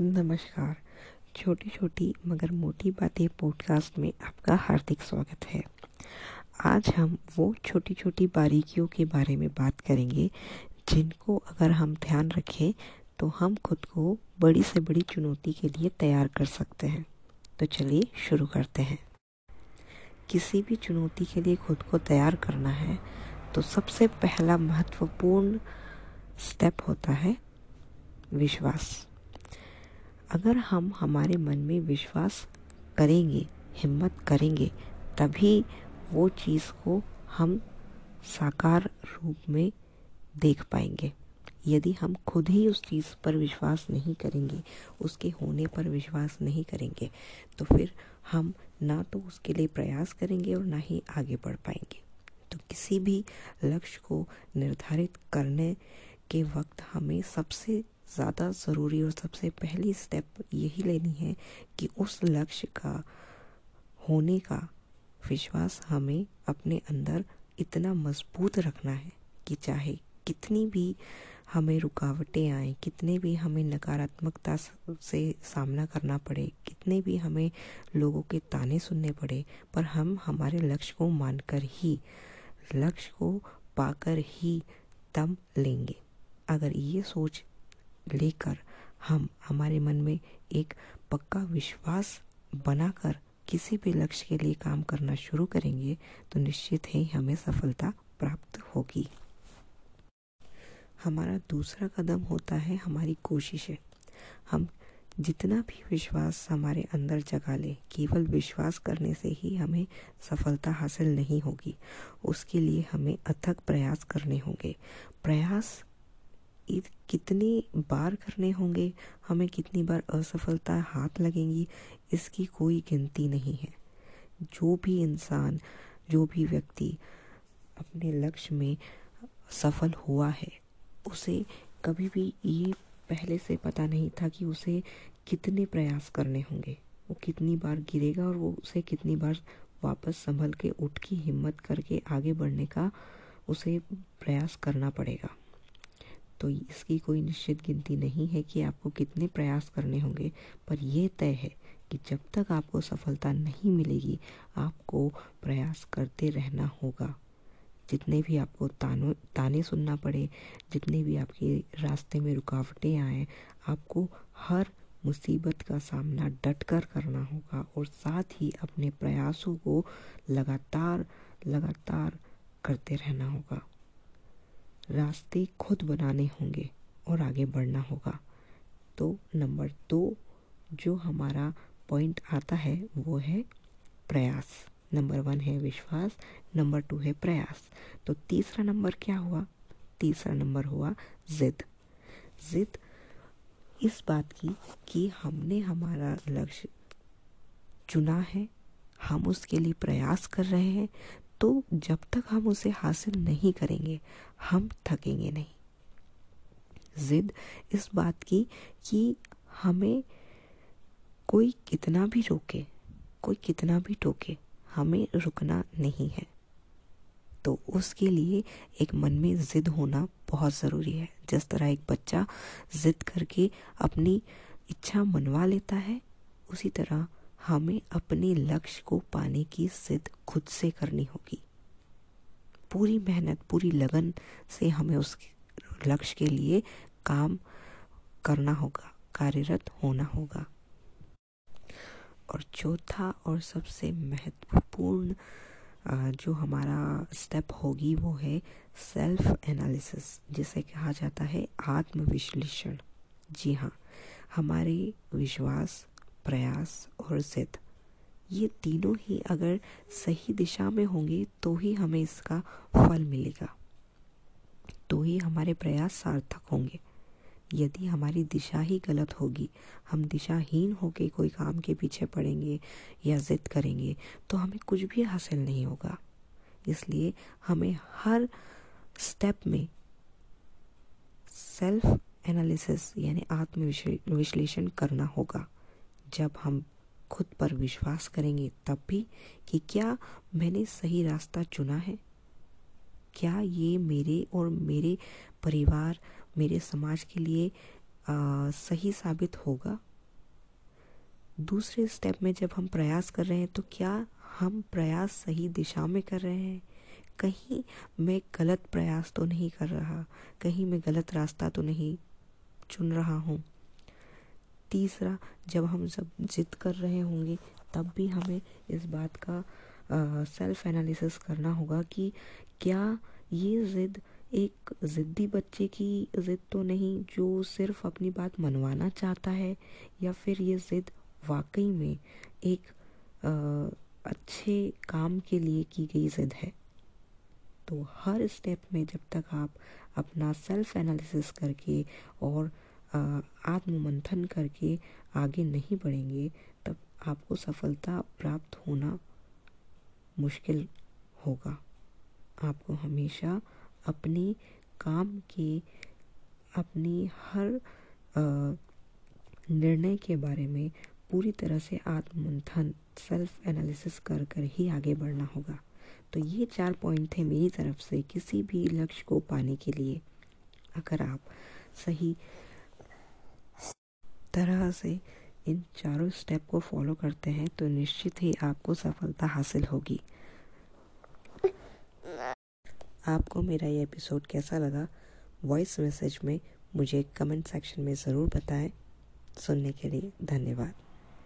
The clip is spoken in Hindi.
नमस्कार। छोटी छोटी मगर मोटी बातें पॉडकास्ट में आपका हार्दिक स्वागत है। आज हम वो छोटी छोटी बारीकियों के बारे में बात करेंगे, जिनको अगर हम ध्यान रखें तो हम खुद को बड़ी से बड़ी चुनौती के लिए तैयार कर सकते हैं। तो चलिए शुरू करते हैं। किसी भी चुनौती के लिए खुद को तैयार करना है तो सबसे पहला महत्वपूर्ण स्टेप होता है विश्वास। अगर हम हमारे मन में विश्वास करेंगे, हिम्मत करेंगे, तभी वो चीज़ को हम साकार रूप में देख पाएँगे। यदि हम खुद ही उस चीज़ पर विश्वास नहीं करेंगे, उसके होने पर विश्वास नहीं करेंगे तो फिर हम ना तो उसके लिए प्रयास करेंगे और ना ही आगे बढ़ पाएँगे। तो किसी भी लक्ष्य को निर्धारित करने के वक्त हमें सबसे ज़्यादा ज़रूरी और सबसे पहली स्टेप यही लेनी है कि उस लक्ष्य का, होने का विश्वास हमें अपने अंदर इतना मज़बूत रखना है कि चाहे कितनी भी हमें रुकावटें आए, कितने भी हमें नकारात्मकता से सामना करना पड़े, कितने भी हमें लोगों के ताने सुनने पड़े, पर हम हमारे लक्ष्य को मानकर ही, लक्ष्य को पाकर ही दम लेंगे। अगर ये सोच लेकर हम हमारे मन में एक पक्का विश्वास बनाकर किसी भी लक्ष्य के लिए काम करना शुरू करेंगे तो निश्चित ही हमें सफलता प्राप्त होगी। हमारा दूसरा कदम होता है हमारी कोशिशें। हम जितना भी विश्वास हमारे अंदर जगा ले, केवल विश्वास करने से ही हमें सफलता हासिल नहीं होगी। उसके लिए हमें अथक प्रयास करने होंगे। प्रयास कितनी बार करने होंगे? हमें कितनी बार असफलता हाथ लगेंगी? इसकी कोई गिनती नहीं है। जो भी इंसान, जो भी व्यक्ति अपने लक्ष्य में सफल हुआ है, उसे कभी भी ये पहले से पता नहीं था कि उसे कितने प्रयास करने होंगे। वो कितनी बार गिरेगा और वो उसे कितनी बार वापस संभल के उठ की हिम्मत करके आगे बढ़ने का उसे प्रयास करना पड़ेगा। तो इसकी कोई निश्चित गिनती नहीं है कि आपको कितने प्रयास करने होंगे, पर यह तय है कि जब तक आपको सफलता नहीं मिलेगी, आपको प्रयास करते रहना होगा। जितने भी आपको तानो, ताने सुनना पड़े, जितने भी आपके रास्ते में रुकावटें आए, आपको हर मुसीबत का सामना डट कर करना होगा और साथ ही अपने प्रयासों को लगातार लगातार करते रहना होगा। रास्ते खुद बनाने होंगे और आगे बढ़ना होगा। तो नंबर दो, जो हमारा पॉइंट आता है, वो है प्रयास। नंबर वन है विश्वास, नंबर टू है प्रयास। तो तीसरा नंबर क्या हुआ? तीसरा नंबर हुआ जिद। जिद इस बात की कि हमने हमारा लक्ष्य चुना है, हम उसके लिए प्रयास कर रहे हैं तो जब तक हम उसे हासिल नहीं करेंगे, हम थकेंगे नहीं। जिद इस बात की कि हमें कोई कितना भी रोके, कोई कितना भी टोके, हमें रुकना नहीं है। तो उसके लिए एक मन में जिद होना बहुत ज़रूरी है। जिस तरह एक बच्चा जिद करके अपनी इच्छा मनवा लेता है, उसी तरह हमें अपने लक्ष्य को पाने की सिद्ध खुद से करनी होगी। पूरी मेहनत, पूरी लगन से हमें उस लक्ष्य के लिए काम करना होगा, कार्यरत होना होगा। और चौथा और सबसे महत्वपूर्ण जो हमारा स्टेप होगी वो है सेल्फ एनालिसिस जिसे कहा जाता है आत्मविश्लेषण। जी हाँ हमारे विश्वास प्रयास और जिद। ये तीनों ही अगर सही दिशा में होंगे तो ही हमें इसका फल मिलेगा। तो ही हमारे प्रयास सार्थक होंगे। यदि हमारी दिशा ही गलत होगी, हम दिशाहीन होकर कोई काम के पीछे पड़ेंगे या जिद करेंगे तो हमें कुछ भी हासिल नहीं होगा। इसलिए हमें हर स्टेप में सेल्फ एनालिसिस यानी आत्म विश्लेषण करना होगा। जब हम खुद पर विश्वास करेंगे तब भी कि क्या मैंने सही रास्ता चुना है? क्या ये मेरे और मेरे परिवार मेरे समाज के लिए आ, सही साबित होगा? दूसरे स्टेप में जब हम प्रयास कर रहे हैं तो क्या हम प्रयास सही दिशा में कर रहे हैं? कहीं मैं गलत प्रयास तो नहीं कर रहा कहीं मैं गलत रास्ता तो नहीं चुन रहा हूँ। तीसरा जब हम सब जिद कर रहे होंगे तब भी हमें इस बात का सेल्फ एनालिसिस करना होगा कि क्या ये ज़िद एक ज़िद्दी बच्चे की ज़िद तो नहीं जो सिर्फ़ अपनी बात मनवाना चाहता है या फिर ये ज़िद वाकई में एक आ, अच्छे काम के लिए की गई ज़िद है? तो हर स्टेप में जब तक आप अपना सेल्फ एनालिसिस करके और आत्म मंथन करके आगे नहीं बढ़ेंगे, तब आपको सफलता प्राप्त होना मुश्किल होगा। आपको हमेशा अपने काम के, अपनी हर निर्णय के बारे में पूरी तरह से आत्ममंथन सेल्फ एनालिसिस कर कर ही आगे बढ़ना होगा। तो ये चार पॉइंट थे मेरी तरफ़ से किसी भी लक्ष्य को पाने के लिए। अगर आप सही तरह से इन चारों स्टेप को फॉलो करते हैं तो निश्चित ही आपको सफलता हासिल होगी। आपको मेरा ये एपिसोड कैसा लगा वॉइस मैसेज में मुझे कमेंट सेक्शन में ज़रूर बताएँ। सुनने के लिए धन्यवाद।